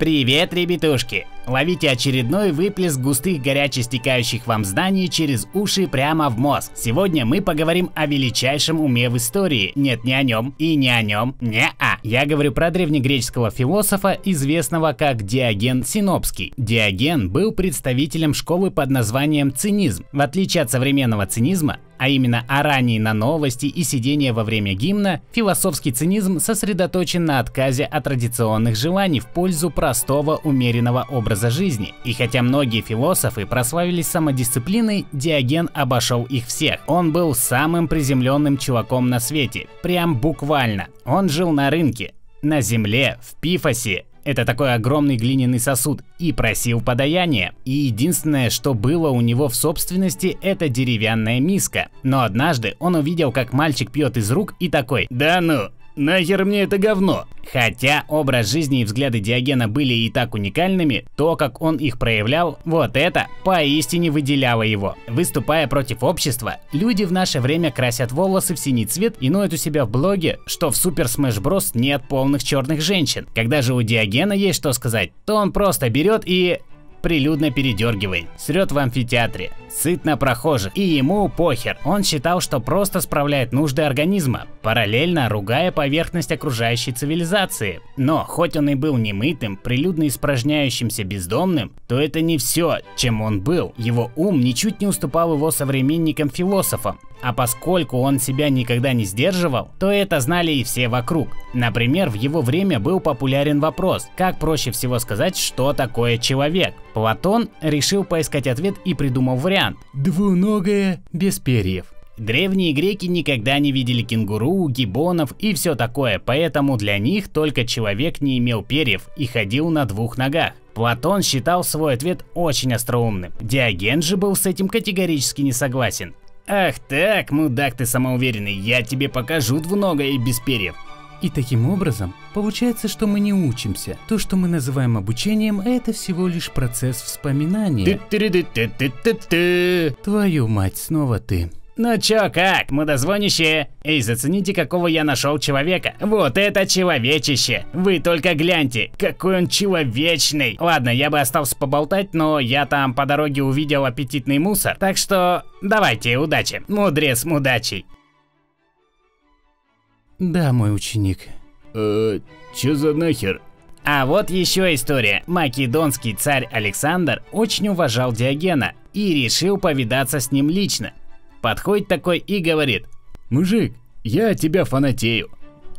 Привет, ребятушки! Ловите очередной выплеск густых горяче стекающих вам знаний через уши прямо в мозг. Сегодня мы поговорим о величайшем уме в истории. Нет, не о нем и не о нем, не-а. Я говорю про древнегреческого философа, известного как Диоген Синопский. Диоген был представителем школы под названием цинизм. В отличие от современного цинизма, а именно орании на новости и сидение во время гимна, философский цинизм сосредоточен на отказе от традиционных желаний в пользу простого умеренного образа жизни. И хотя многие философы прославились самодисциплиной, Диоген обошел их всех. Он был самым приземленным чуваком на свете, прям буквально. Он жил на рынке, на земле, в Пифосе, это такой огромный глиняный сосуд, и просил подаяния. И единственное, что было у него в собственности, это деревянная миска. Но однажды он увидел, как мальчик пьет из рук и такой «Да ну, Нахер мне это говно? Хотя образ жизни и взгляды Диогена были и так уникальными, то, как он их проявлял, вот это поистине выделяло его. Выступая против общества, люди в наше время красят волосы в синий цвет и ноют у себя в блоге, что в Super Smash Bros. нет полных черных женщин. Когда же у Диогена есть что сказать, то он просто берет и прилюдно передергивает, срет в амфитеатре, сыт на прохожих, и ему похер. Он считал, что просто справляет нужды организма, параллельно ругая поверхность окружающей цивилизации. Но, хоть он и был немытым, прилюдно испражняющимся бездомным, то это не все, чем он был. Его ум ничуть не уступал его современникам-философам. А поскольку он себя никогда не сдерживал, то это знали и все вокруг. Например, в его время был популярен вопрос, как проще всего сказать, что такое человек. Платон решил поискать ответ и придумал вариант – двуногое без перьев. Древние греки никогда не видели кенгуру, гибонов и все такое, поэтому для них только человек не имел перьев и ходил на двух ногах. Платон считал свой ответ очень остроумным. Диоген же был с этим категорически не согласен. Ах так, мудак ты самоуверенный, я тебе покажу двуногое и без перьев. И таким образом, получается, что мы не учимся. То, что мы называем обучением, это всего лишь процесс вспоминания. Твою мать, снова ты. Ну чё, как, мудозвонище? Эй, зацените, какого я нашел человека. Вот это человечище. Вы только гляньте, какой он человечный. Ладно, я бы остался поболтать, но я там по дороге увидел аппетитный мусор. Так что давайте, удачи. Мудрец мудачий. Да, мой ученик. Э, чё за нахер? А вот еще история. Македонский царь Александр очень уважал Диогена и решил повидаться с ним лично. Подходит такой и говорит. Мужик, я тебя фанатею.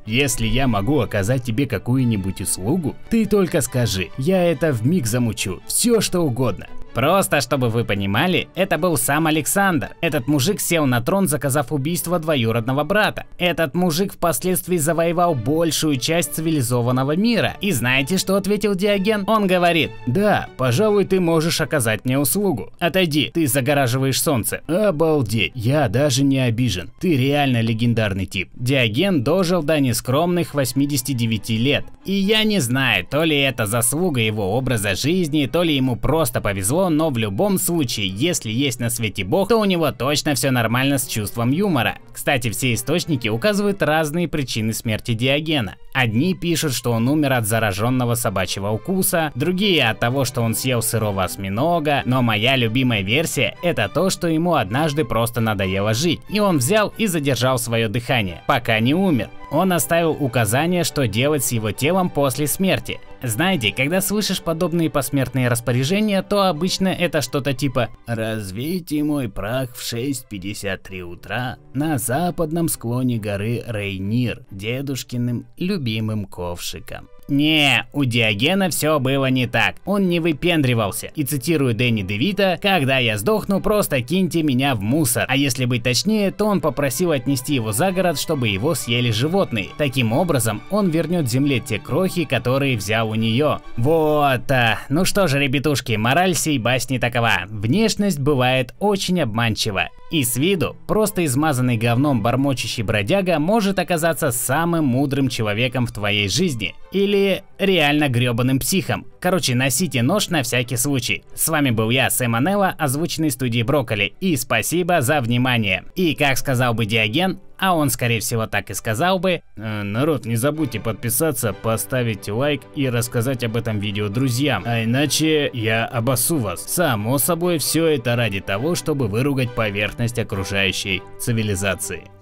Если я могу оказать тебе какую-нибудь услугу, ты только скажи, я это в миг замучу, все что угодно. Просто, чтобы вы понимали, это был сам Александр. Этот мужик сел на трон, заказав убийство двоюродного брата. Этот мужик впоследствии завоевал большую часть цивилизованного мира. И знаете, что ответил Диоген? Он говорит, да, пожалуй, ты можешь оказать мне услугу. Отойди, ты загораживаешь солнце. Обалдеть, я даже не обижен. Ты реально легендарный тип. Диоген дожил до нескромных 89 лет. И я не знаю, то ли это заслуга его образа жизни, то ли ему просто повезло, но в любом случае, если есть на свете бог, то у него точно все нормально с чувством юмора. Кстати, все источники указывают разные причины смерти Диогена. Одни пишут, что он умер от зараженного собачьего укуса, другие от того, что он съел сырого осьминога, но моя любимая версия это то, что ему однажды просто надоело жить, и он взял и задержал свое дыхание, пока не умер. Он оставил указание, что делать с его телом после смерти. Знаете, когда слышишь подобные посмертные распоряжения, то обычно это что-то типа «Развейте мой прах в 6.53 утра на западном склоне горы Рейнир дедушкиным любимым ковшиком». Не, у Диогена все было не так. Он не выпендривался. И цитирую Дэнни Девита, «Когда я сдохну, просто киньте меня в мусор». А если быть точнее, то он попросил отнести его за город, чтобы его съели животные. Таким образом, он вернет земле те крохи, которые взял у нее. Вот. А. Ну что же, ребятушки, мораль сей басни такова. Внешность бывает очень обманчива. И с виду просто измазанный говном бормочущий бродяга может оказаться самым мудрым человеком в твоей жизни. Или или реально гребаным психом. Короче, носите нож на всякий случай. С вами был я, Сэм Анелло, озвученный студии Брокколи, и спасибо за внимание. И как сказал бы Диоген, а он скорее всего так и сказал бы. Э, народ, не забудьте подписаться, поставить лайк и рассказать об этом видео друзьям, а иначе я обосу вас. Само собой, все это ради того, чтобы выругать поверхность окружающей цивилизации.